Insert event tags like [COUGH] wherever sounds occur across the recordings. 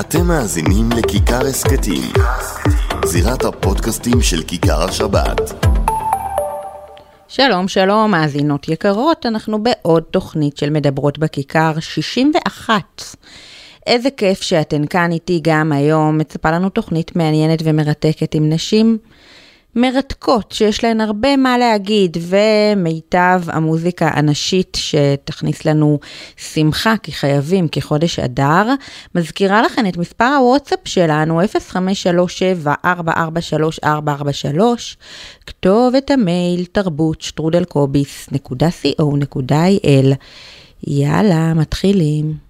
אתם מאזינים לכיכר הסכתים, זירת הפודקאסטים של כיכר השבת. שלום, שלום, מאזינות יקרות, אנחנו בעוד תוכנית של מדברות בכיכר 61. איזה כיף שאתן כאן איתי גם היום, מצפה לנו תוכנית מעניינת ומרתקת עם נשים מרתקות, שיש להן הרבה מה להגיד, ומיטב המוזיקה הנשית שתכניס לנו שמחה, כי חייבים, כחודש אדר. מזכירה לכן את מספר הוואטסאפ שלנו, 0537-443-443, כתובת המייל תרבות שטרודלקוביס.co.il. יאללה, מתחילים.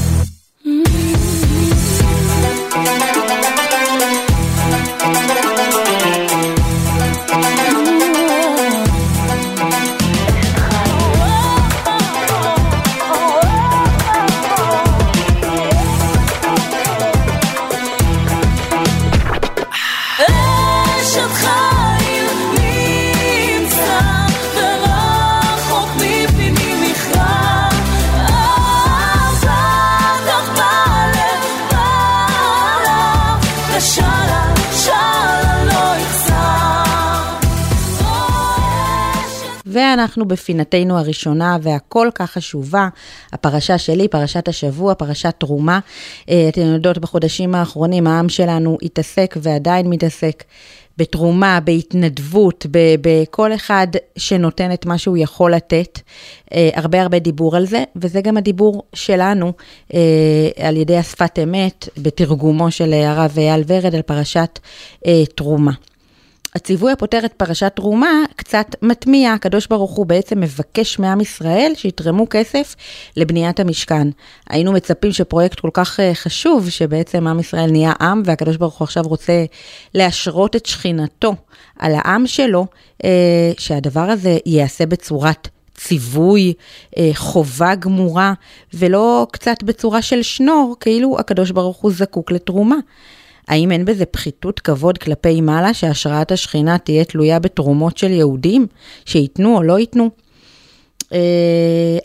ואנחנו בפינתנו הראשונה והכל כך חשובה, הפרשה שלי, פרשת השבוע, פרשת תרומה. אה, אתן יודעות, בחודשים האחרונים העם שלנו התעסק ועדיין מתעסק בתרומה, בהתנדבות, בכל אחד שנותן את מה שהוא יכול לתת. אה, הרבה הרבה דיבור על זה, וזה גם הדיבור שלנו אה, על ידי השפת אמת, בתרגומו של הרב אייל ורד על פרשת תרומה. הציווי הפותר את פרשת תרומה קצת מטמיע, הקדוש ברוך הוא בעצם מבקש מעם ישראל שיתרמו כסף לבניית המשכן. היינו מצפים שפרויקט כל כך אה, חשוב, שבעצם עם ישראל נהיה עם, והקדוש ברוך הוא עכשיו רוצה להשרות את שכינתו על העם שלו, אה, שהדבר הזה ייעשה בצורת ציווי, אה, חובה גמורה, ולא קצת בצורה של שנור, כאילו הקדוש ברוך הוא זקוק לתרומה. האם אין בזה פחיתות כבוד כלפי מעלה שהשראת השכינה תהיה תלויה בתרומות של יהודים, שייתנו או לא ייתנו? Uh,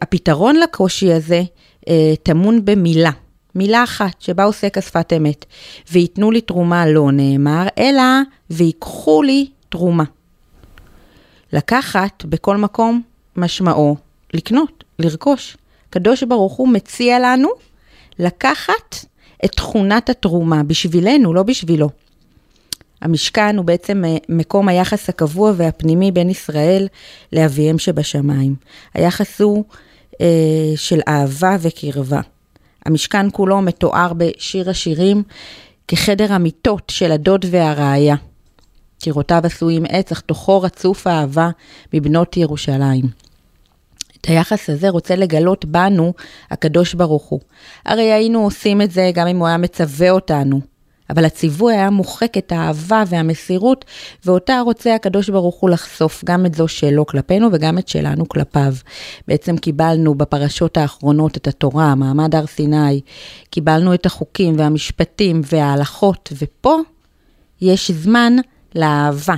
הפתרון לקושי הזה uh, טמון במילה, מילה אחת שבה עוסק השפת אמת, וייתנו לי תרומה לא נאמר, אלא ויקחו לי תרומה. לקחת בכל מקום משמעו לקנות, לרכוש. קדוש ברוך הוא מציע לנו לקחת את תכונת התרומה, בשבילנו, לא בשבילו. המשכן הוא בעצם אה, מקום היחס הקבוע והפנימי בין ישראל לאביהם שבשמיים. היחס הוא אה, של אהבה וקרבה. המשכן כולו מתואר בשיר השירים כחדר המיטות של הדוד והרעיה. קירותיו עשויים עץ, אך תוכו רצוף אהבה מבנות ירושלים. את היחס הזה רוצה לגלות בנו הקדוש ברוך הוא. הרי היינו עושים את זה גם אם הוא היה מצווה אותנו. אבל הציווי היה מוחק את האהבה והמסירות, ואותה רוצה הקדוש ברוך הוא לחשוף, גם את זו שלו כלפינו וגם את שלנו כלפיו. בעצם קיבלנו בפרשות האחרונות את התורה, מעמד הר סיני, קיבלנו את החוקים והמשפטים וההלכות, ופה יש זמן לאהבה,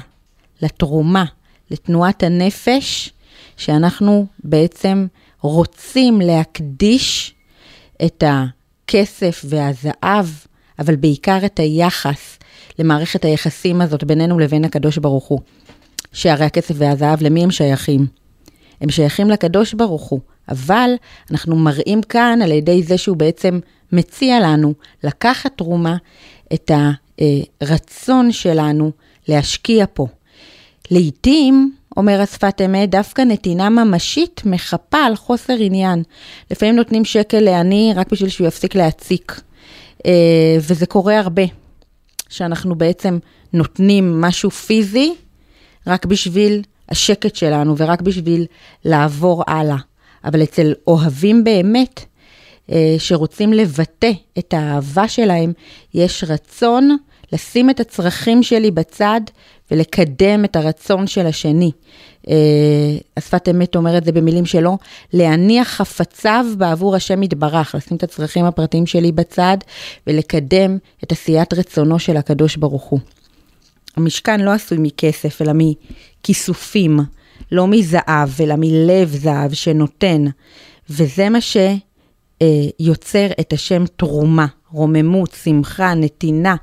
לתרומה, לתנועת הנפש, שאנחנו בעצם רוצים להקדיש את הכסף והזהב, אבל בעיקר את היחס למערכת היחסים הזאת בינינו לבין הקדוש ברוך הוא. שהרי הכסף והזהב, למי הם שייכים? הם שייכים לקדוש ברוך הוא, אבל אנחנו מראים כאן על ידי זה שהוא בעצם מציע לנו לקחת תרומה את הרצון שלנו להשקיע פה. לעתים אומר השפת אמת, דווקא נתינה ממשית מחפה על חוסר עניין. לפעמים נותנים שקל לעני רק בשביל שהוא יפסיק להציק. אה, וזה קורה הרבה, שאנחנו בעצם נותנים משהו פיזי רק בשביל השקט שלנו ורק בשביל לעבור הלאה. אבל אצל אוהבים באמת, אה, שרוצים לבטא את האהבה שלהם, יש רצון לשים את הצרכים שלי בצד ולקדם את הרצון של השני. אה, השפת אמת אומרת זה במילים שלו, להניח חפציו בעבור השם יתברך, לשים את הצרכים הפרטיים שלי בצד ולקדם את עשיית רצונו של הקדוש ברוך הוא. המשכן לא עשוי מכסף, אלא מכיסופים, לא מזהב, אלא מלב זהב שנותן. וזה מה שיוצר את השם תרומה, רוממות, שמחה, נתינה.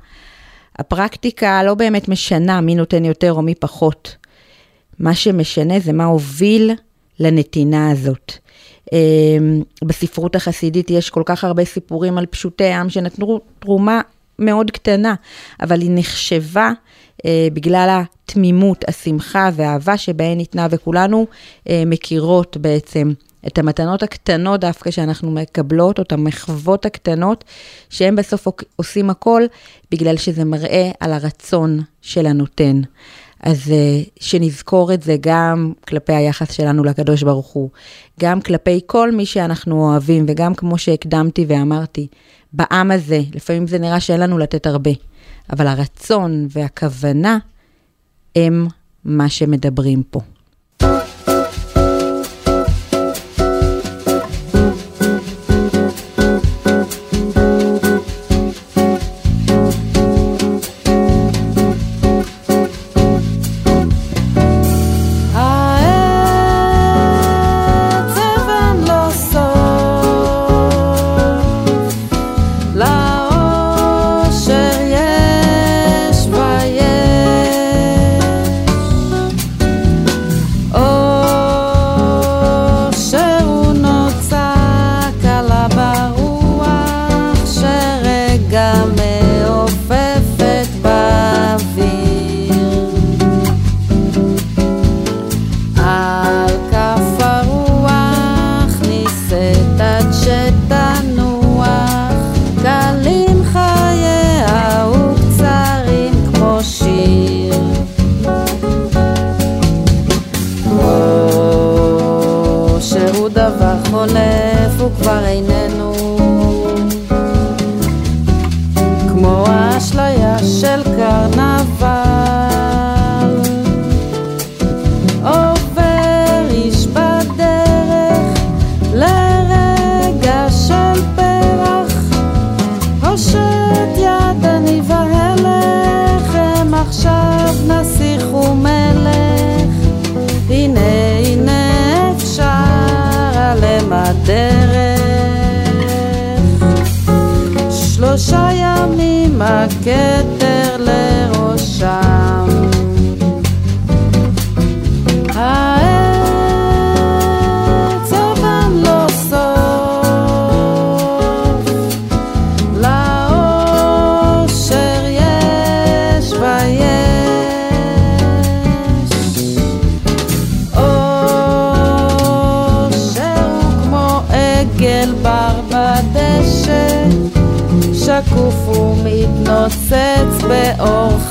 הפרקטיקה לא באמת משנה מי נותן יותר או מי פחות. מה שמשנה זה מה הוביל לנתינה הזאת. אמ, בספרות החסידית יש כל כך הרבה סיפורים על פשוטי עם שנתנו תרומה מאוד קטנה, אבל היא נחשבה אה, בגלל התמימות, השמחה והאהבה שבהן ניתנה, וכולנו אה, מכירות בעצם המתנות הקטנות דווקא שאנחנו מקבלות, או את המחוות הקטנות, שהם בסוף עושים הכל בגלל שזה מראה על הרצון של הנותן. אז אה, שנזכור את זה גם כלפי היחס שלנו לקדוש ברוך הוא, גם כלפי כל מי שאנחנו אוהבים, וגם כמו שהקדמתי ואמרתי, בעם הזה, לפעמים זה נראה שאין לנו לתת הרבה, אבל הרצון והכוונה הם מה שמדברים פה. terre, l'air.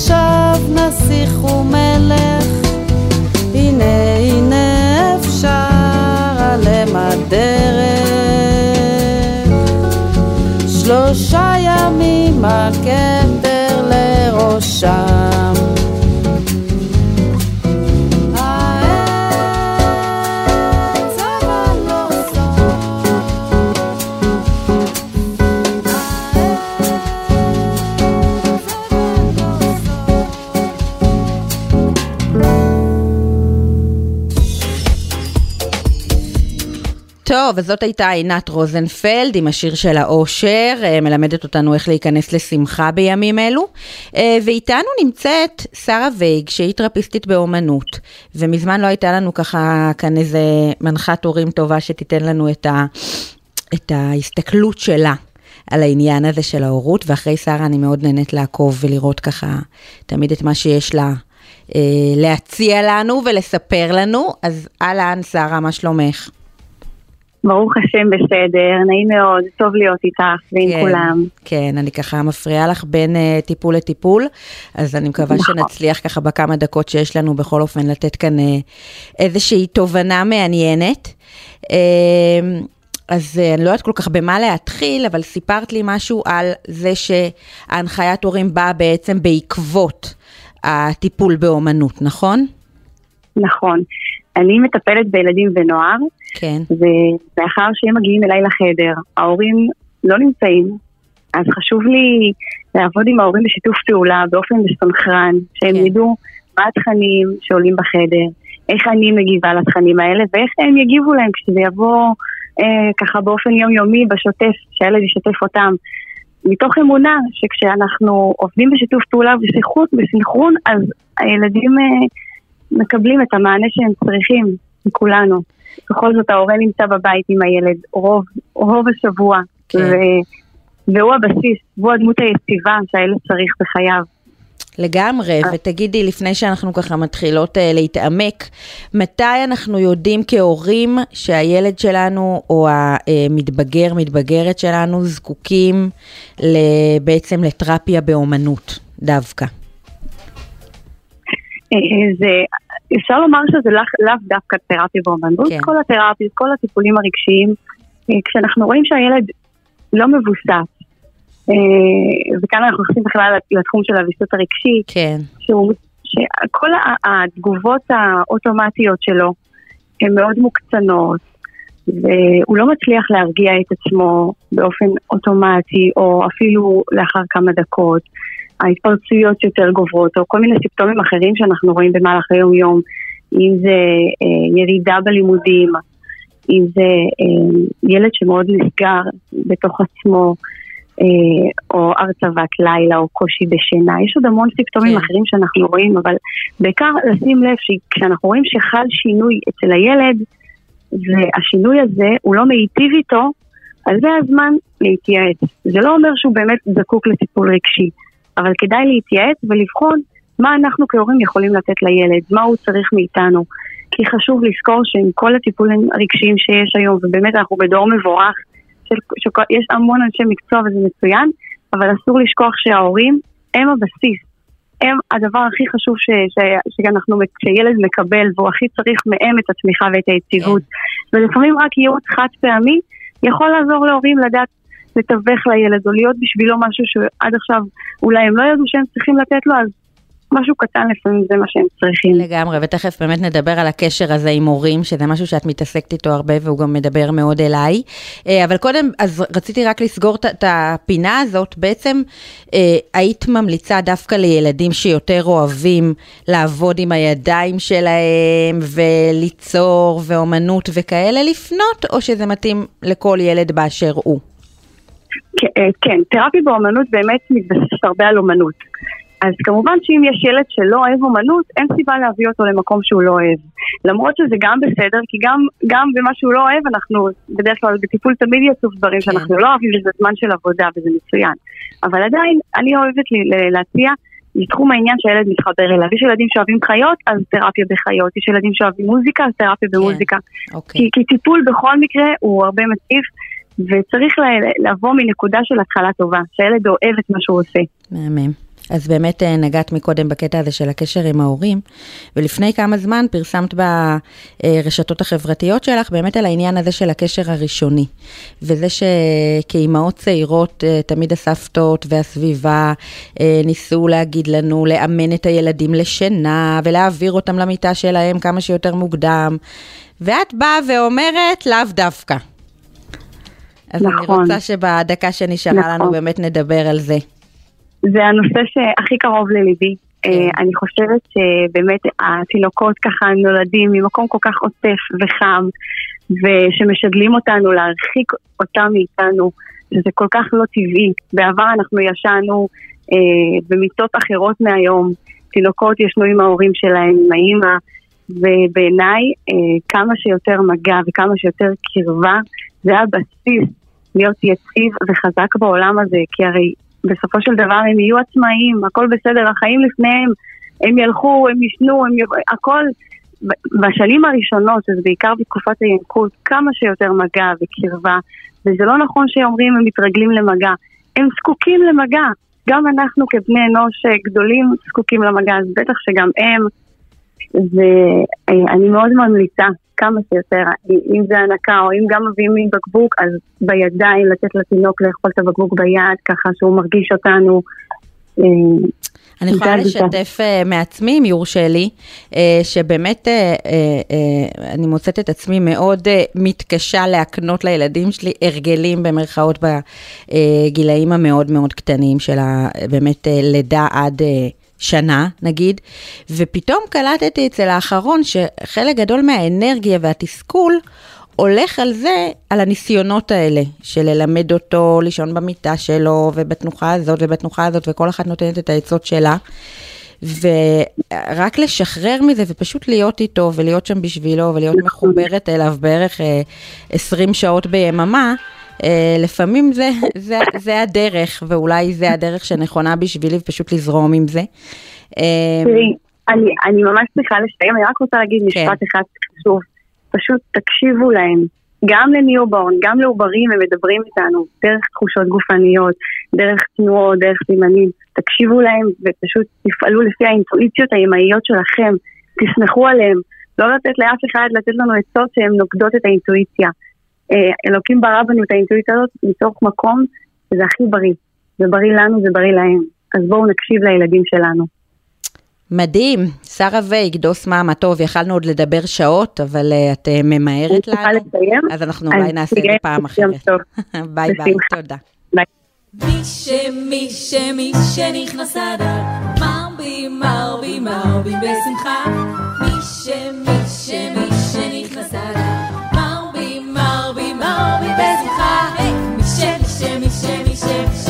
עכשיו נסיך ומלך הנה הנה אפשר להם הדרך. שלושה ימים הכתר לראשם. טוב, אז זאת הייתה עינת רוזנפלד עם השיר של האושר, אה, מלמדת אותנו איך להיכנס לשמחה בימים אלו. אה, ואיתנו נמצאת שרה וייג, שהיא טרפיסטית באומנות, ומזמן לא הייתה לנו ככה כאן איזה מנחת הורים טובה שתיתן לנו את, ה, את ההסתכלות שלה. על העניין הזה של ההורות, ואחרי שרה אני מאוד נהנית לעקוב ולראות ככה תמיד את מה שיש לה אה, להציע לנו ולספר לנו. אז אהלן, שרה, מה שלומך? ברוך השם בסדר, נעים מאוד, טוב להיות איתך ועם כן, כולם. כן, אני ככה מפריעה לך בין uh, טיפול לטיפול, אז אני מקווה נכון. שנצליח ככה בכמה דקות שיש לנו בכל אופן לתת כאן uh, איזושהי תובנה מעניינת. Uh, אז uh, אני לא יודעת כל כך במה להתחיל, אבל סיפרת לי משהו על זה שההנחיית הורים באה בעצם בעקבות הטיפול באומנות, נכון? נכון. אני מטפלת בילדים ונוער, כן. ומאחר שהם מגיעים אליי לחדר, ההורים לא נמצאים, אז חשוב לי לעבוד עם ההורים בשיתוף פעולה באופן מסונכרן, שהם כן. ידעו מה התכנים שעולים בחדר, איך אני מגיבה לתכנים האלה ואיך הם יגיבו להם כשזה יבוא אה, ככה באופן יומיומי, בשוטף, שהילד ישתף אותם. מתוך אמונה שכשאנחנו עובדים בשיתוף פעולה ובסנכרון, אז הילדים אה, מקבלים את המענה שהם צריכים מכולנו. בכל זאת ההורה נמצא בבית עם הילד רוב, רוב השבוע, כן. ו, והוא הבסיס, והוא הדמות היציבה שהילד צריך בחייו. לגמרי, אה. ותגידי, לפני שאנחנו ככה מתחילות uh, להתעמק, מתי אנחנו יודעים כהורים שהילד שלנו או המתבגר, מתבגרת שלנו, זקוקים בעצם לתרפיה באומנות דווקא? אה, זה, אפשר לומר שזה לאו דווקא תרפיה באומנות, כן. כל התרפיה, כל הטיפולים הרגשיים, כשאנחנו רואים שהילד לא מבוסס, אה, וכאן אנחנו נכנסים בכלל לתחום של הוויסות הרגשי, כן. שהוא, שכל התגובות האוטומטיות שלו הן מאוד מוקצנות, והוא לא מצליח להרגיע את עצמו באופן אוטומטי, או אפילו לאחר כמה דקות. ההתפרצויות יותר גוברות, או כל מיני סיפטומים אחרים שאנחנו רואים במהלך היום-יום, אם זה אה, ירידה בלימודים, אם זה אה, ילד שמאוד נסגר בתוך עצמו, אה, או הרצבת לילה או קושי בשינה. יש עוד המון סיפטומים כן. אחרים שאנחנו רואים, אבל בעיקר לשים לב שכשאנחנו רואים שחל שינוי אצל הילד, והשינוי הזה הוא לא מיטיב איתו, אז זה הזמן להתייעץ. זה לא אומר שהוא באמת זקוק לטיפול רגשי, אבל כדאי להתייעץ ולבחון מה אנחנו כהורים יכולים לתת לילד, מה הוא צריך מאיתנו. כי חשוב לזכור שעם כל הטיפולים הרגשיים שיש היום, ובאמת אנחנו בדור מבורך, שיש המון אנשי מקצוע וזה מצוין, אבל אסור לשכוח שההורים הם הבסיס. הם הדבר הכי חשוב ש, ש, שאנחנו, שילד מקבל והוא הכי צריך מהם את התמיכה ואת היציבות. כן. ולפעמים רק ייעוץ חד פעמי יכול לעזור להורים לדעת לתווך לילד או להיות בשבילו משהו שעד עכשיו אולי הם לא ידעו שהם צריכים לתת לו, אז משהו קטן לפעמים זה מה שהם צריכים. לגמרי, ותכף באמת נדבר על הקשר הזה עם הורים, שזה משהו שאת מתעסקת איתו הרבה והוא גם מדבר מאוד אליי. אה, אבל קודם, אז רציתי רק לסגור את הפינה הזאת. בעצם אה, היית ממליצה דווקא לילדים שיותר אוהבים לעבוד עם הידיים שלהם וליצור ואומנות וכאלה לפנות, או שזה מתאים לכל ילד באשר הוא? אה, כן, תרפיה באומנות באמת מתבססת הרבה על אומנות. אז כמובן שאם יש ילד שלא אוהב אומנות, אין סיבה להביא אותו למקום שהוא לא אוהב. למרות שזה גם בסדר, כי גם, גם במה שהוא לא אוהב, אנחנו בדרך כלל בטיפול תמיד יצאו דברים כן. שאנחנו לא אוהבים, וזה זמן של עבודה וזה מצוין. אבל עדיין, אני אוהבת להציע לתחום העניין שהילד מתחבר אליו. יש ילדים שאוהבים חיות, אז תרפיה בחיות. יש ילדים שאוהבים מוזיקה, אז תרפיה כן. במוזיקה. אוקיי. כי, כי טיפול בכל מקרה הוא הרבה מציף. וצריך לבוא מנקודה של התחלה טובה, שהילד אוהב את מה שהוא עושה. מהמם. אז באמת אה, נגעת מקודם בקטע הזה של הקשר עם ההורים, ולפני כמה זמן פרסמת ברשתות החברתיות שלך באמת על העניין הזה של הקשר הראשוני. וזה שכאימהות צעירות, אה, תמיד הסבתות והסביבה אה, ניסו להגיד לנו לאמן את הילדים לשינה ולהעביר אותם למיטה שלהם כמה שיותר מוקדם. ואת באה ואומרת לאו דווקא. אז נכון. אני רוצה שבדקה שנשארה נכון. לנו באמת נדבר על זה. זה הנושא שהכי קרוב לליבי. כן. אני חושבת שבאמת התינוקות ככה נולדים ממקום כל כך עוטף וחם, ושמשדלים אותנו להרחיק אותם מאיתנו, שזה כל כך לא טבעי. בעבר אנחנו ישנו אה, במיטות אחרות מהיום, תינוקות ישנו עם ההורים שלהם, עם האימא, ובעיניי אה, כמה שיותר מגע וכמה שיותר קרבה, זה הבסיס להיות יציב וחזק בעולם הזה, כי הרי בסופו של דבר הם יהיו עצמאיים, הכל בסדר, החיים לפניהם, הם ילכו, הם ישנו, הם יב... הכל בשנים הראשונות, שזה בעיקר בתקופת הינקות, כמה שיותר מגע וקרבה, וזה לא נכון שאומרים הם מתרגלים למגע, הם זקוקים למגע. גם אנחנו כבני אנוש גדולים זקוקים למגע, אז בטח שגם הם. ואני מאוד ממליצה כמה שיותר, אם זה הנקה או אם גם מביאים לי בקבוק, אז בידיים לתת לתינוק לאכול את הבקבוק ביד, ככה שהוא מרגיש אותנו. אה, אני יכולה לשתף מעצמי, אם יורשה לי, שבאמת אני מוצאת את עצמי מאוד מתקשה להקנות לילדים שלי הרגלים במרכאות בגילאים המאוד מאוד קטנים של באמת לידה עד... שנה, נגיד, ופתאום קלטתי אצל האחרון שחלק גדול מהאנרגיה והתסכול הולך על זה, על הניסיונות האלה, של ללמד אותו לישון במיטה שלו, ובתנוחה הזאת ובתנוחה הזאת, וכל אחת נותנת את העצות שלה. ורק לשחרר מזה ופשוט להיות איתו ולהיות שם בשבילו ולהיות מחוברת אליו בערך 20 אה, שעות ביממה, לפעמים זה, זה, זה הדרך, ואולי זה הדרך שנכונה בשבילי, ופשוט לזרום עם זה. אה, תראי, אני, אני ממש צריכה לסיים, אני רק רוצה להגיד כן. משפט אחד חשוב. פשוט תקשיבו להם. גם ל newborn, גם לעוברים הם מדברים איתנו דרך תחושות גופניות, דרך תנועות, דרך סימנים. תקשיבו להם ופשוט תפעלו לפי האינטואיציות האימהיות שלכם. תסמכו עליהם. לא לתת לאף אחד לתת לנו עצות שהן נוגדות את האינטואיציה. אה, אלוקים ברא בנו את האינטואיציה הזאת מתוך מקום שזה הכי בריא. זה בריא לנו, זה בריא להם. אז בואו נקשיב לילדים שלנו. מדהים, שרה וייג, דוס מאמה, טוב, יכלנו עוד לדבר שעות, אבל אה, את אה, ממהרת לנו. אני צריכה לסיים. אז אנחנו אולי נעשה את זה פעם אחרת. [LAUGHS] ביי ביי, תודה. ביי. מי שמי שמשנכנס אדר, מרבי מרבי מרבי בשמחה. מי שמי שמי lights.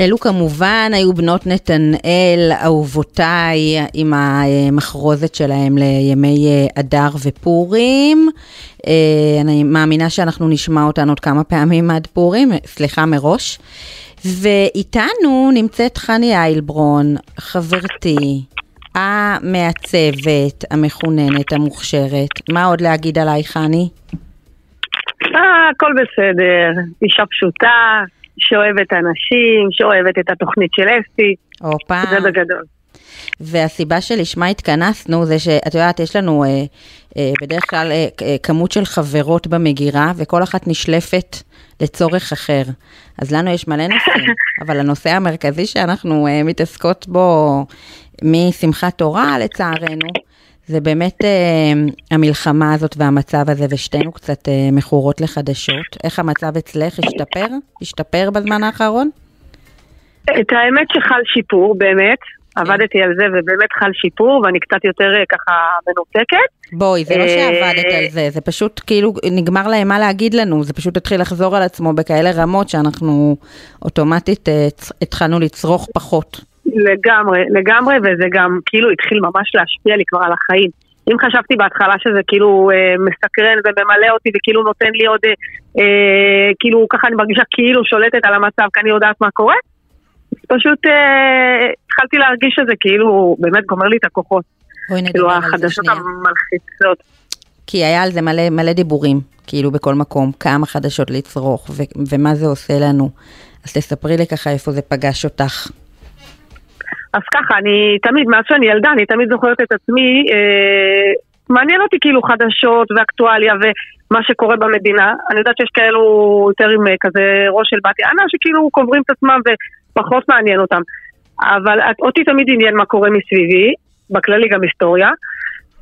אלו כמובן היו בנות נתנאל, אהובותיי, עם המחרוזת שלהם לימי אה, אדר ופורים. אה, אני מאמינה שאנחנו נשמע אותן עוד כמה פעמים עד פורים, סליחה מראש. ואיתנו נמצאת חני איילברון, חברתי, המעצבת, המחוננת, המוכשרת. מה עוד להגיד עליי, חני? אה, הכל בסדר, אישה פשוטה, שאוהבת אנשים, שאוהבת את התוכנית של אסתי. הופה. זה בגדול. והסיבה שלשמה התכנסנו זה שאת יודעת, יש לנו אה, אה, בדרך כלל אה, אה, כמות של חברות במגירה, וכל אחת נשלפת לצורך אחר. אז לנו יש מלא נושאים, [LAUGHS] אבל הנושא המרכזי שאנחנו אה, מתעסקות בו משמחת תורה, לצערנו, זה באמת אה, המלחמה הזאת והמצב הזה, ושתינו קצת אה, מכורות לחדשות. איך המצב אצלך השתפר? השתפר בזמן האחרון? את האמת שחל שיפור, באמת. כן. עבדתי על זה ובאמת חל שיפור, ואני קצת יותר אה, ככה מנותקת. בואי, זה לא שעבדת על זה, זה פשוט כאילו נגמר להם מה להגיד לנו, זה פשוט התחיל לחזור על עצמו בכאלה רמות שאנחנו אוטומטית התחלנו לצרוך פחות. לגמרי, לגמרי, וזה גם כאילו התחיל ממש להשפיע לי כבר על החיים. אם חשבתי בהתחלה שזה כאילו אה, מסקרן וממלא אותי וכאילו נותן לי עוד, אה, אה, כאילו ככה אני מרגישה כאילו שולטת על המצב כי אני יודעת מה קורה, פשוט אה, התחלתי להרגיש שזה כאילו באמת גומר לי את הכוחות. בואי נדבר על זה שנייה. המלחיצות. כי היה על זה מלא, מלא דיבורים, כאילו בכל מקום, כמה חדשות לצרוך ו- ומה זה עושה לנו. אז תספרי לי ככה איפה זה פגש אותך. אז ככה, אני תמיד, מאז שאני ילדה, אני תמיד זוכרת את עצמי, אה, מעניין אותי כאילו חדשות ואקטואליה ומה שקורה במדינה. אני יודעת שיש כאלו יותר עם אה, כזה ראש של בת יענה, שכאילו קוברים את עצמם ופחות מעניין אותם. אבל אותי תמיד עניין מה קורה מסביבי, בכללי גם היסטוריה.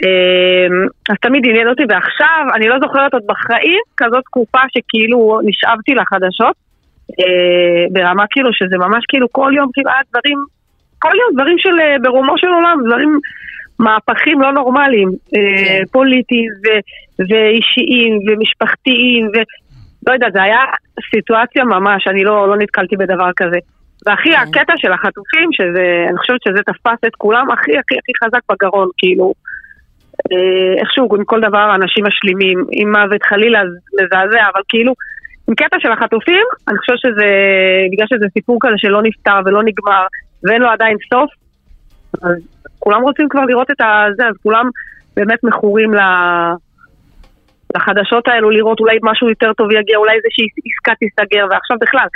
אה, אז תמיד עניין אותי, ועכשיו, אני לא זוכרת עוד בחיים כזאת תקופה שכאילו נשאבתי לחדשות, אה, ברמה כאילו שזה ממש כאילו כל יום כאילו היה דברים כל יום דברים של, אה, ברומו של עולם, דברים, מהפכים לא נורמליים, אה, כן. פוליטיים ו- ואישיים ומשפחתיים, ולא יודעת, זה היה סיטואציה ממש, אני לא, לא נתקלתי בדבר כזה. והכי, כן. הקטע של החטופים, שזה, אני חושבת שזה תפס את כולם הכי הכי הכי חזק בגרון, כאילו, אה, איכשהו עם כל דבר אנשים משלימים, עם מוות חלילה מזעזע, אבל כאילו, עם קטע של החטופים, אני חושבת שזה, בגלל שזה סיפור כזה שלא נפתר ולא נגמר, ואין לו עדיין סוף, אז כולם רוצים כבר לראות את הזה, אז כולם באמת מכורים ל... לחדשות האלו, לראות אולי משהו יותר טוב יגיע, אולי איזושהי עסקה תיסגר, ועכשיו בכלל,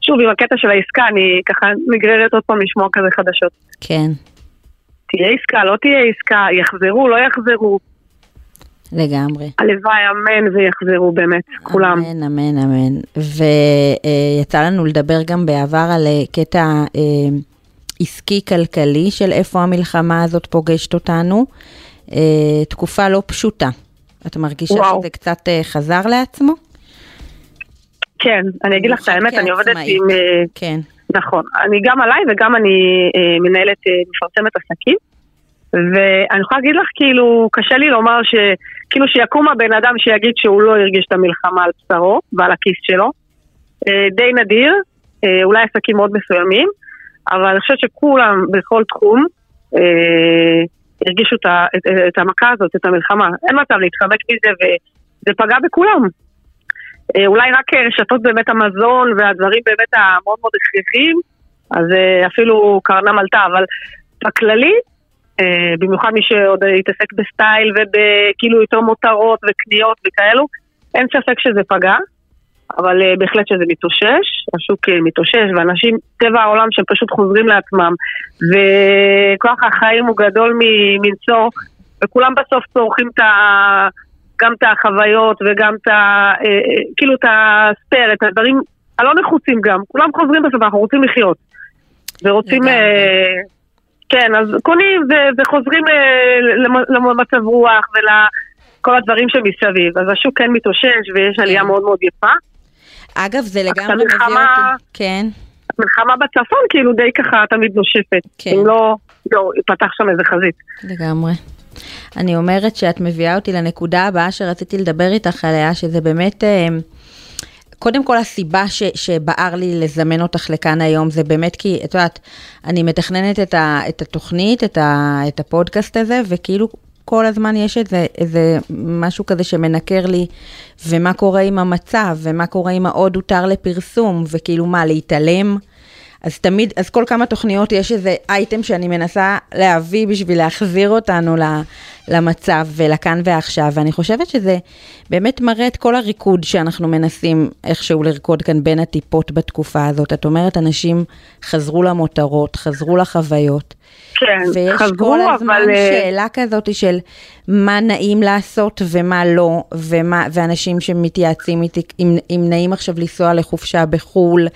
שוב, עם הקטע של העסקה, אני ככה נגררת עוד פעם לשמוע כזה חדשות. כן. תהיה עסקה, לא תהיה עסקה, יחזרו, לא יחזרו. לגמרי. הלוואי, אמן ויחזרו באמת, כולם. אמן, אמן, אמן. ויצא לנו לדבר גם בעבר על אה, קטע אה, עסקי-כלכלי של איפה המלחמה הזאת פוגשת אותנו. אה, תקופה לא פשוטה. את מרגישה וואו. שזה קצת אה, חזר לעצמו? כן, אני אגיד לך את האמת, אני עובדת עם... כן. נכון, אני גם עליי וגם אני מנהלת, מפרסמת עסקים. ואני יכולה להגיד לך, כאילו, קשה לי לומר ש... כאילו שיקום הבן אדם שיגיד שהוא לא הרגיש את המלחמה על בשרו ועל הכיס שלו. אה, די נדיר, אה, אולי עסקים מאוד מסוימים, אבל אני חושבת שכולם בכל תחום אה, הרגישו את, את, את המכה הזאת, את המלחמה. אין מצב להתחמק מזה וזה פגע בכולם. אה, אולי רק רשתות באמת המזון והדברים באמת המאוד מאוד הכרחיים, אז אה, אפילו קרנם עלתה, אבל בכללי, אה, במיוחד מי שעוד התעסק בסטייל ובכאילו יותר מותרות וקניות וכאלו, אין ספק שזה פגע, אבל בהחלט שזה מתאושש, השוק מתאושש, ואנשים, טבע העולם שהם פשוט חוזרים לעצמם, וכוח החיים הוא גדול מנשוא, וכולם בסוף צורכים את ה... גם את החוויות וגם את ה... כאילו את הספייר, את הדברים הלא נחוצים גם. כולם חוזרים בסוף, אנחנו רוצים לחיות. ורוצים... כן, אז קונים וחוזרים למצב רוח ולכל הדברים שמסביב. אז השוק כן מתאושש ויש עלייה כן. מאוד מאוד יפה. אגב, זה לגמרי מביא אותי. כן. המלחמה בצפון כאילו די ככה תמיד נושפת. כן. אם לא, לא, ייפתח שם איזה חזית. לגמרי. אני אומרת שאת מביאה אותי לנקודה הבאה שרציתי לדבר איתך עליה, שזה באמת... אה, קודם כל הסיבה ש, שבער לי לזמן אותך לכאן היום זה באמת כי, את יודעת, אני מתכננת את, ה, את התוכנית, את, ה, את הפודקאסט הזה, וכאילו כל הזמן יש איזה, איזה משהו כזה שמנקר לי, ומה קורה עם המצב, ומה קורה עם העוד הותר לפרסום, וכאילו מה, להתעלם? אז תמיד, אז כל כמה תוכניות יש איזה אייטם שאני מנסה להביא בשביל להחזיר אותנו למצב ולכאן ועכשיו, ואני חושבת שזה באמת מראה את כל הריקוד שאנחנו מנסים איכשהו לרקוד כאן בין הטיפות בתקופה הזאת. את אומרת, אנשים חזרו למותרות, חזרו לחוויות. כן, ויש חזרו, כל הזמן אבל... אה, שאלה כזאת של מה נעים לעשות ומה לא, ומה, ואנשים שמתייעצים איתי, אם, אם נעים עכשיו לנסוע לחופשה בחו"ל,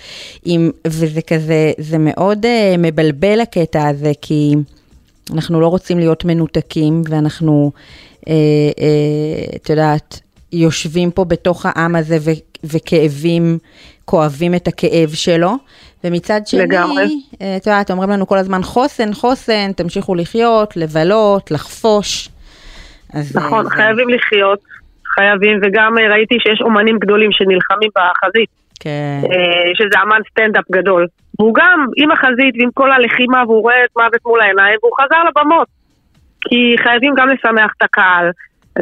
אם, וזה כזה, זה מאוד uh, מבלבל הקטע הזה, כי אנחנו לא רוצים להיות מנותקים, ואנחנו, את uh, uh, יודעת, יושבים פה בתוך העם הזה ו, וכאבים, כואבים את הכאב שלו. ומצד שני, אה, את יודעת, אומרים לנו כל הזמן חוסן, חוסן, תמשיכו לחיות, לבלות, לחפוש. נכון, זה... חייבים לחיות, חייבים, וגם אה, ראיתי שיש אומנים גדולים שנלחמים בחזית. כן. שזה אמן סטנדאפ גדול. והוא גם, עם החזית ועם כל הלחימה, והוא רואה את מוות מול העיניים, והוא חזר לבמות. כי חייבים גם לשמח את הקהל,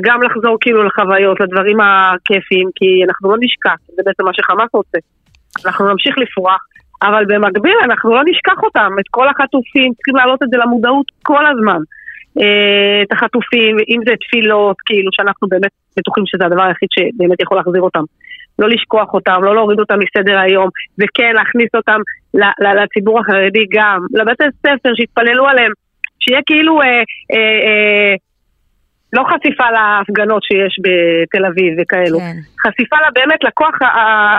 גם לחזור כאילו לחוויות, לדברים הכיפיים, כי אנחנו לא נשכח, זה בעצם מה שחמאס רוצה. אנחנו נמשיך לפרוח, אבל במקביל אנחנו לא נשכח אותם, את כל החטופים, צריכים להעלות את זה למודעות כל הזמן. אה, את החטופים, אם זה תפילות, כאילו שאנחנו באמת בטוחים שזה הדבר היחיד שבאמת יכול להחזיר אותם. לא לשכוח אותם, לא להוריד אותם מסדר היום, וכן להכניס אותם לציבור החרדי גם, לבתי ספר שיתפללו עליהם, שיהיה כאילו אה, אה, אה, לא חשיפה להפגנות שיש בתל אביב וכאלו, כן. חשיפה לה, באמת לכוח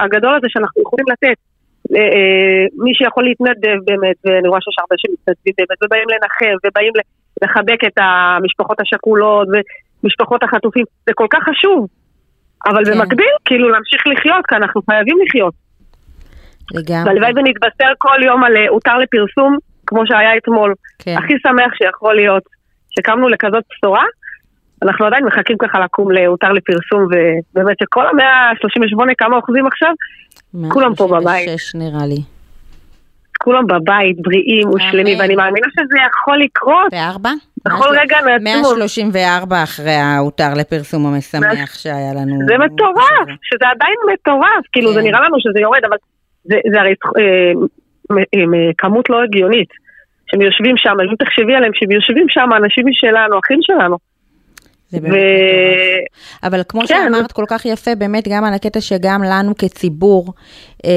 הגדול הזה שאנחנו יכולים לתת. אה, אה, מי שיכול להתנדב באמת, ואני רואה שיש הרבה שמתנדבים באמת, ובאים לנחם, ובאים לחבק את המשפחות השכולות ומשפחות החטופים, זה כל כך חשוב. אבל כן. במקביל, כאילו להמשיך לחיות, כי אנחנו חייבים לחיות. לגמרי. והלוואי ונתבשר כל יום על אה, הותר לפרסום, כמו שהיה אתמול. כן. הכי שמח שיכול להיות, שקמנו לכזאת בשורה. אנחנו עדיין מחכים ככה לקום להותר לפרסום, ובאמת שכל המאה ה-38, כמה אוחזים עכשיו, כולם פה בבית. 136 נראה לי. כולם בבית, בריאים, ושלמים, ואני מאמינה שזה יכול לקרות. בארבע? בכל רגע נעצמו. 134 אחרי ההותר לפרסום המשמח שהיה לנו. זה מטורף, שזה עדיין מטורף, כאילו זה כן. נראה לנו שזה יורד, אבל זה הרי אה, אה, כמות לא הגיונית. שהם יושבים שם, אם תחשבי עליהם, שהם יושבים שם, אנשים משלנו, אחים שלנו. זה באמת ו... אבל כמו כן. שאמרת כל כך יפה, באמת גם על הקטע שגם לנו כציבור, אה,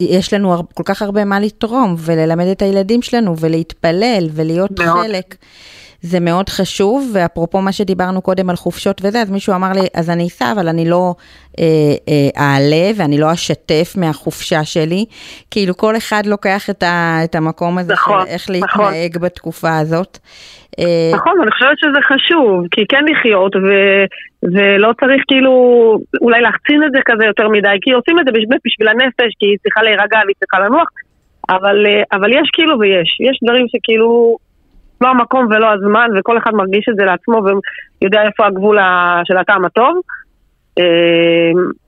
יש לנו כל כך הרבה מה לתרום, וללמד את הילדים שלנו, ולהתפלל, ולהיות מאוד. חלק. זה מאוד חשוב, ואפרופו מה שדיברנו קודם על חופשות וזה, אז מישהו אמר לי, אז אני אסע, אבל אני לא אה, אה, אעלה ואני לא אשתף מהחופשה שלי. כאילו כל אחד לוקח את, ה, את המקום הזה נכון, של איך נכון. להתנהג בתקופה הזאת. אה, נכון, אני חושבת שזה חשוב, כי כן לחיות, ו, ולא צריך כאילו אולי להחצין את זה כזה יותר מדי, כי עושים את זה באמת בשביל הנפש, כי היא צריכה להירגע והיא צריכה לנוח, אבל, אה, אבל יש כאילו ויש, יש דברים שכאילו לא המקום ולא הזמן, וכל אחד מרגיש את זה לעצמו ויודע איפה הגבול של הטעם הטוב.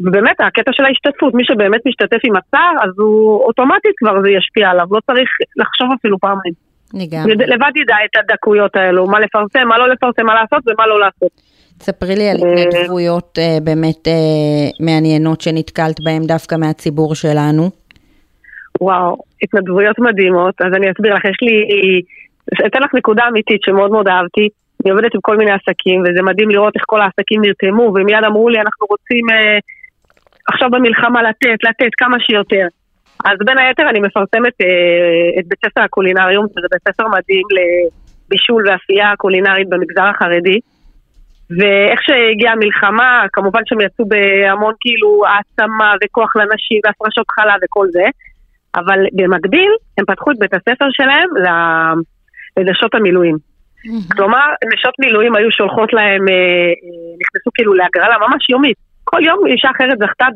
ובאמת, הקטע של ההשתתפות, מי שבאמת משתתף עם הצער, אז הוא אוטומטית כבר זה ישפיע עליו, לא צריך לחשוב אפילו פעמיים. לגמרי. לבד ידע את הדקויות האלו, מה לפרסם, מה לא לפרסם, מה לעשות ומה לא לעשות. ספרי לי על התנדבויות אה, באמת אה, מעניינות שנתקלת בהן דווקא מהציבור שלנו. וואו, התנדבויות מדהימות, אז אני אסביר לך, יש לי, אתן לך נקודה אמיתית שמאוד מאוד אהבתי. אני עובדת עם כל מיני עסקים, וזה מדהים לראות איך כל העסקים נרתמו, ומיד אמרו לי, אנחנו רוצים אה, עכשיו במלחמה לתת, לתת כמה שיותר. אז בין היתר אני מפרסמת אה, את בית ספר הקולינריום, שזה בית ספר מדהים לבישול ואפייה קולינרית במגזר החרדי. ואיך שהגיעה המלחמה, כמובן שהם יצאו בהמון כאילו העצמה וכוח לנשים והפרשות חלה וכל זה, אבל במקביל הם פתחו את בית הספר שלהם לנשות המילואים. כלומר, נשות מילואים היו שולחות להם, אה, אה, נכנסו כאילו להגרלה ממש יומית. כל יום אישה אחרת זכתה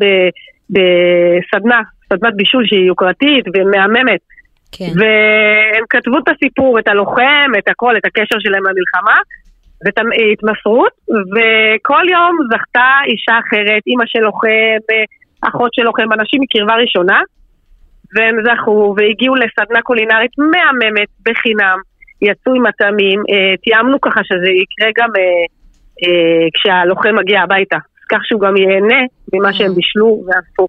בסדנה, סדנת בישול שהיא יוקרתית ומהממת. כן. והם כתבו את הסיפור, את הלוחם, את הכל, את הקשר שלהם למלחמה, ואת ההתמסרות, וכל יום זכתה אישה אחרת, אימא של לוחם, אחות של לוחם, אנשים מקרבה ראשונה, והם זכו והגיעו לסדנה קולינרית מהממת, בחינם, יצאו עם הטעמים, אה, תיאמנו ככה שזה יקרה גם אה, אה, כשהלוחם מגיע הביתה, כך שהוא גם ייהנה ממה שהם בישלו ועשו.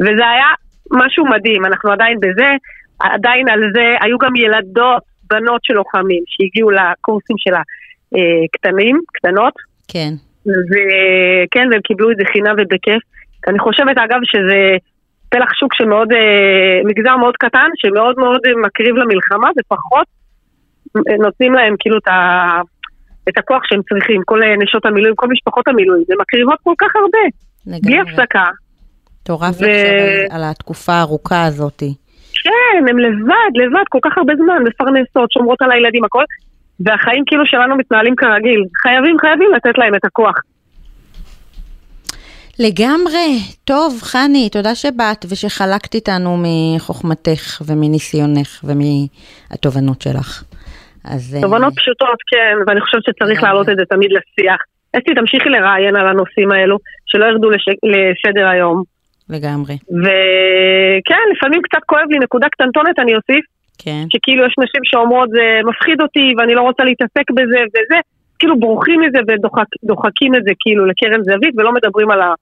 וזה היה משהו מדהים, אנחנו עדיין בזה, עדיין על זה, היו גם ילדות, בנות של לוחמים, שהגיעו לקורסים של הקטנים, קטנות. כן. וכן, והם קיבלו את זה חינם ובכיף. אני חושבת אגב שזה פלח שוק שמאוד, מגזר מאוד קטן, שמאוד מאוד מקריב למלחמה, ופחות נותנים להם כאילו את, ה... את הכוח שהם צריכים, כל נשות המילואים, כל משפחות המילואים, הן מקריבות כל כך הרבה, לגמרי. בלי הפסקה. מטורף ו... לחשוב על התקופה הארוכה הזאת. כן, הם לבד, לבד, כל כך הרבה זמן, מפרנסות, שומרות על הילדים, הכל, והחיים כאילו שלנו מתנהלים כרגיל. חייבים, חייבים לתת להם את הכוח. לגמרי. טוב, חני, תודה שבאת ושחלקת איתנו מחוכמתך ומניסיונך ומהתובנות שלך. אז... תובנות uh... פשוטות, כן, ואני חושבת שצריך להעלות את זה תמיד לשיח. אסתי, תמשיכי לראיין על הנושאים האלו, שלא ירדו לש... לסדר היום. לגמרי. וכן, לפעמים קצת כואב לי, נקודה קטנטונת אני אוסיף. כן. שכאילו יש נשים שאומרות, זה מפחיד אותי ואני לא רוצה להתעסק בזה וזה, כאילו בורחים מזה ודוחקים את זה כאילו לקרן זווית ולא מדברים על, ה...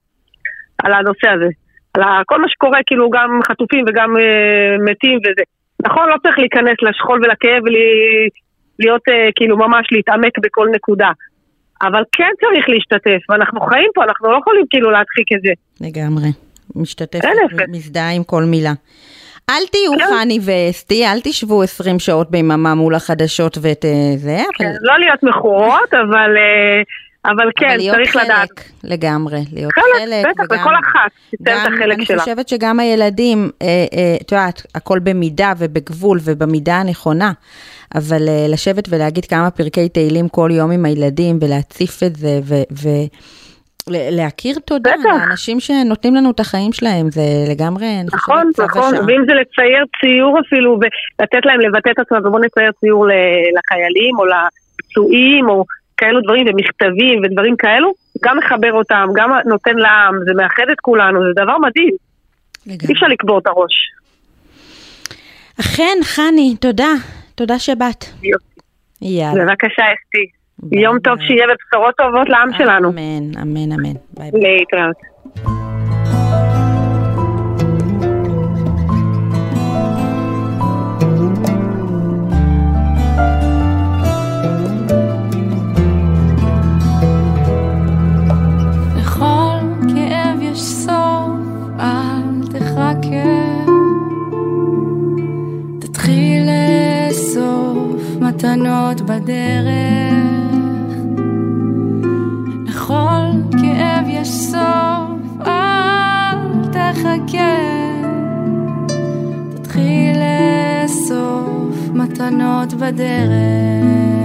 על הנושא הזה. על כל מה שקורה, כאילו גם חטופים וגם uh, מתים וזה. נכון, לא צריך להיכנס לשכול ולכאב להיות uh, כאילו ממש להתעמק בכל נקודה. אבל כן צריך להשתתף, ואנחנו חיים פה, אנחנו לא יכולים כאילו להדחיק את זה. לגמרי. משתתפת ומזדהה עם כל מילה. אל תהיו כן. חני ואסתי, אל תשבו 20 שעות ביממה מול החדשות ואת אה, זה, כן, אבל... לא להיות מכורות, אבל... אה, אבל כן, אבל צריך לדעת. חלק לגמרי, להיות חלק, חלק בטח, וגם... וכל אחת תיתן את החלק אני שלה. אני חושבת שגם הילדים, את יודעת, הכל במידה ובגבול ובמידה הנכונה, אבל לשבת ולהגיד כמה פרקי תהילים כל יום עם הילדים ולהציף את זה, ו... ו להכיר תודה לאנשים שנותנים לנו את החיים שלהם, זה לגמרי, אני נכון, חושבת, נכון, נכון, ואם זה לצייר ציור אפילו, ולתת להם לבטא את עצמם, ובוא נצייר ציור לחיילים, או לפצועים, או כאלו דברים, ומכתבים ודברים כאלו, גם מחבר אותם, גם נותן לעם, זה מאחד את כולנו, זה דבר מדהים. אי אפשר לקבור את הראש. אכן, חני, תודה. תודה שבאת. יאללה. בבקשה, אסתי. יום טוב שיהיה ובשורות טובות לעם שלנו. אמן, אמן, אמן. ביי ביי. להתראות. מתנות בדרך לכל כאב יש סוף, אל תחכה. תתחיל לאסוף מתנות בדרך.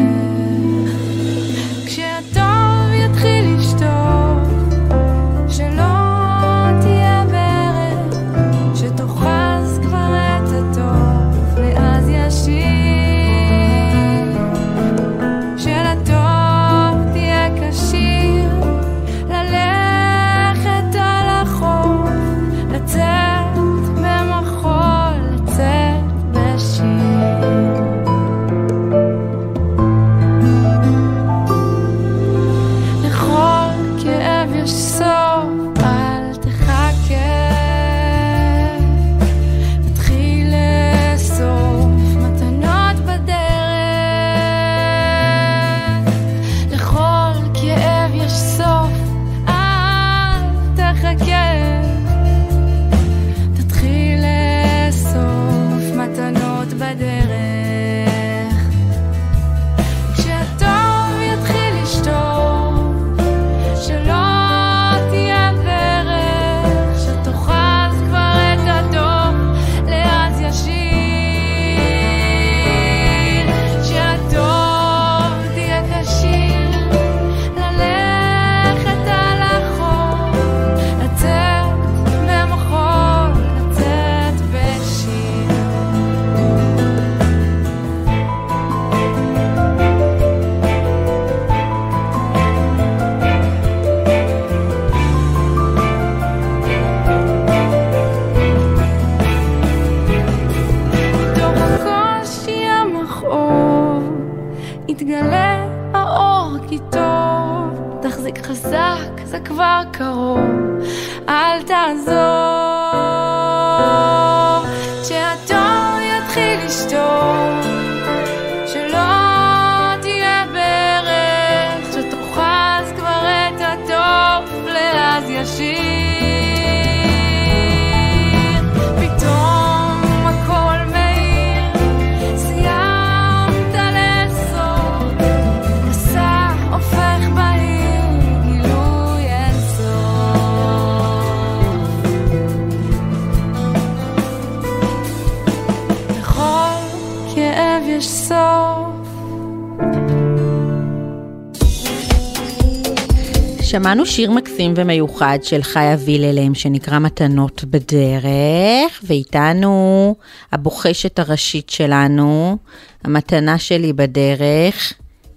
שיר מקסים ומיוחד של חיה ויללם שנקרא מתנות בדרך, ואיתנו הבוחשת הראשית שלנו, המתנה שלי בדרך,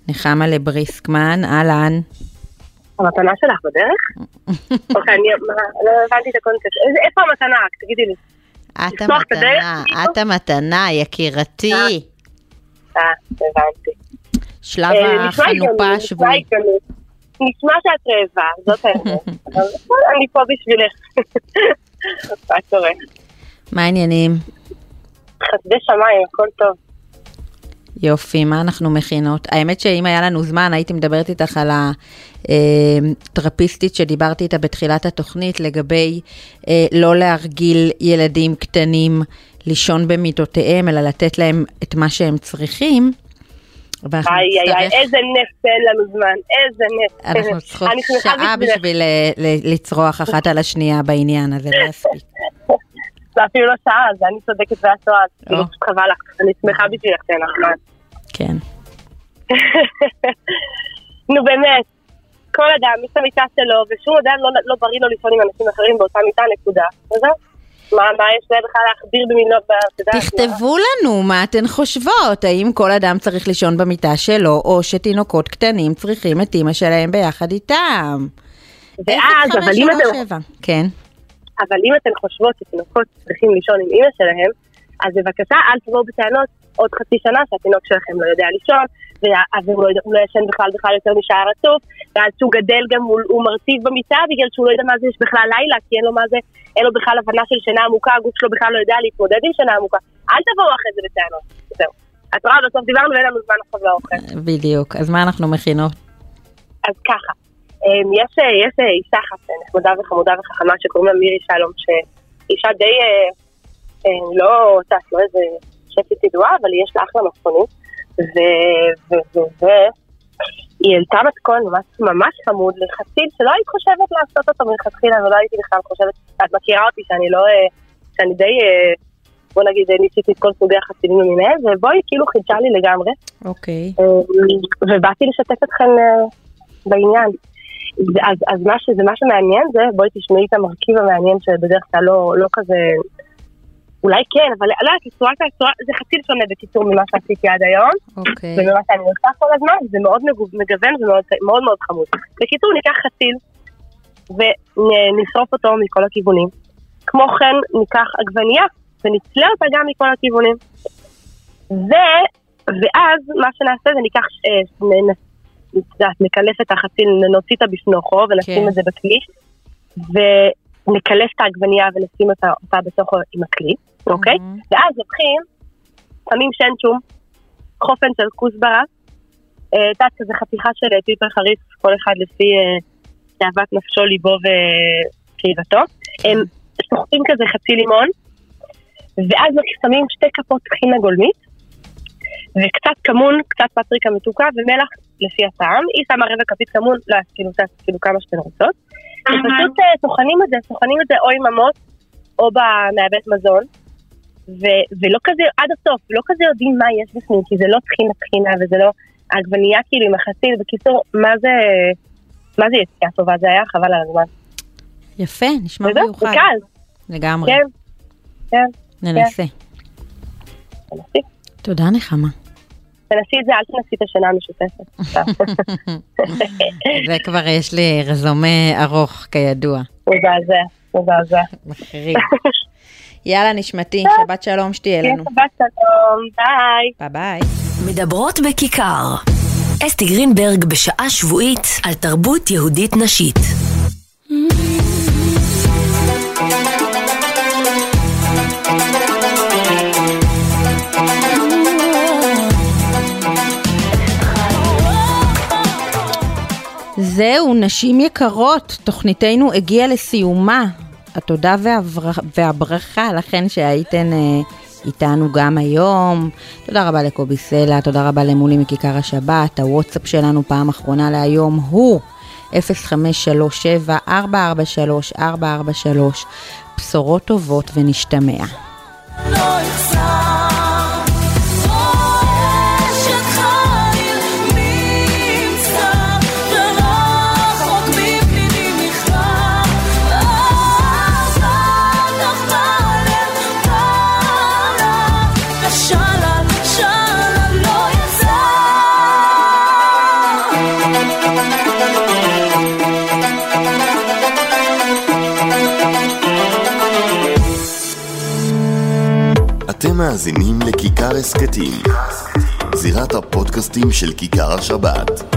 נחמה לבריסקמן, אהלן. המתנה שלך בדרך? [LAUGHS] אוקיי, אני לא הבנתי את הקונטקסט. איפה המתנה? תגידי לי. את המתנה, את המתנה, יקירתי. אה, אה הבנתי. שלב אה, החנופה השבועי. נשמע שאת רעבה, זאת האמת. [LAUGHS] אני פה בשבילך. [LAUGHS] מה קורה? מה העניינים? חסדי שמיים, הכל טוב. יופי, מה אנחנו מכינות? האמת שאם היה לנו זמן, הייתי מדברת איתך על הטרפיסטית שדיברתי איתה בתחילת התוכנית, לגבי אה, לא להרגיל ילדים קטנים לישון במיטותיהם, אלא לתת להם את מה שהם צריכים. איי איי איי, איזה נס אין לנו זמן, איזה נס. אנחנו צריכות שעה בשביל אה, לצרוח אחת על השנייה בעניין הזה, לא יספיק. [LAUGHS] זה אפילו לא שעה, זה אני צודקת ואת טועה, כאילו חבל לך, אני שמחה בשבילך שאין לך. כן. [LAUGHS] נו באמת, כל אדם, יש את המיטה שלו, ושום אדם לא, לא בריא לו לישון עם אנשים אחרים באותה מיטה, נקודה. וזהו. מה, מה יש בכלל להכביר במילות, אתה תכתבו לנו מה אתן חושבות, האם כל אדם צריך לישון במיטה שלו, או שתינוקות קטנים צריכים את אימא שלהם ביחד איתם. ואז, אבל אם אתן... כן. אבל אם אתן חושבות שתינוקות צריכים לישון עם אימא שלהם, אז בבקשה אל תבואו בטענות עוד חצי שנה שהתינוק שלכם לא יודע לישון, ואז הוא לא, לא ישן בכלל בכלל יותר משעה רצוף, ואז שהוא גדל גם הוא, הוא מרטיב במיטה בגלל שהוא לא יודע מה זה יש בכלל לילה, כי אין לו מה זה, אין לו בכלל הבנה של שינה עמוקה, הגוף שלו בכלל לא יודע להתמודד עם שינה עמוקה. אל תבואו אחרי זה בטענות, זהו. את רואה, בסוף דיברנו ואין לנו זמן עכשיו לאוכל. בדיוק, אז מה אנחנו מכינות? אז ככה, אמ, יש, יש אישה אחת נחמדה וחמודה וחכמה שקוראים לה מירי שלום, שהיא אישה די, אה, אה, לא, את יודעת, לא איזה שפית ידועה, אבל יש לה אחלה מצפונית. והיא העלתה מתכון ממש, ממש חמוד לחסיד שלא היית חושבת לעשות אותו מלכתחילה ולא הייתי בכלל חושבת, את מכירה אותי שאני לא, אה, שאני די, אה, בוא נגיד, ניסיתי את כל סוגי החסידים למיניהם, ובואי כאילו חידשה לי לגמרי. אוקיי. אה, ובאתי לשתף אתכם בעניין. אז, אז מה שזה מה שמעניין זה, בואי תשמעי את המרכיב המעניין שבדרך כלל לא, לא כזה אולי כן, אבל לא יודעת, צורת הצורה, זה חצי שונה בקיצור ממה שעשיתי עד היום. אוקיי. וממה שאני עושה כל הזמן, זה מאוד מגוון ומאוד מאוד חמוד. בקיצור, ניקח חציל ונשרוף אותו מכל הכיוונים. כמו כן, ניקח עגבנייה ונצלה אותה גם מכל הכיוונים. ו... ואז מה שנעשה זה ניקח, אה, נקלף את החציל, נוציא את הבפנוכו ונשים כן. את זה בכלי. ונקלף את העגבנייה ונשים אותה, אותה בתוך עם הכלי. אוקיי? Mm-hmm. ואז לוקחים, שמים שנצ'ום, חופן של כוסברה, אה, את יודעת, כזה חתיכה של פיפר חריף, כל אחד לפי אה, תאוות נפשו, ליבו וקיבתו. הם סוחטים כזה חצי לימון, ואז שמים שתי כפות טחינה גולמית, וקצת כמון, קצת פטריקה מתוקה ומלח לפי הטעם. היא שמה רבע כפית כמון, לא, כאילו, כאילו כמה שאתן רוצות. ופשוט אה, טוחנים את זה, טוחנים את זה או עם המוט או במעבד מזון. ו- ולא כזה עד הסוף, לא כזה יודעים מה יש בפנים, כי זה לא טחינה טחינה וזה לא עגבנייה כאילו עם החסיל, בקיצור, מה זה, מה זה יציאה טובה, זה היה חבל על הזמן. יפה, נשמע מיוחד. זה קל. לגמרי. כן, כן. ננסה. תנסי. תודה נחמה. תנסי את זה, אל תנסי את השנה המשותפת. [LAUGHS] זה כבר יש לי רזומה ארוך, כידוע. מזעזע, מזעזע. מחריד. יאללה, נשמתי, שבת שלום שתהיה לנו. שבת שלום, ביי. ביי ביי. מדברות בכיכר. אסתי גרינברג בשעה שבועית על תרבות יהודית נשית. זהו, נשים יקרות, תוכניתנו הגיעה לסיומה. התודה והבר... והברכה לכן שהייתן אה, איתנו גם היום. תודה רבה לקובי סלע, תודה רבה למולי מכיכר השבת. הוואטסאפ שלנו פעם אחרונה להיום הוא 0537-443-443. בשורות טובות ונשתמע. לא מאזינים לכיכר הסכתים, זירת הפודקאסטים של כיכר השבת.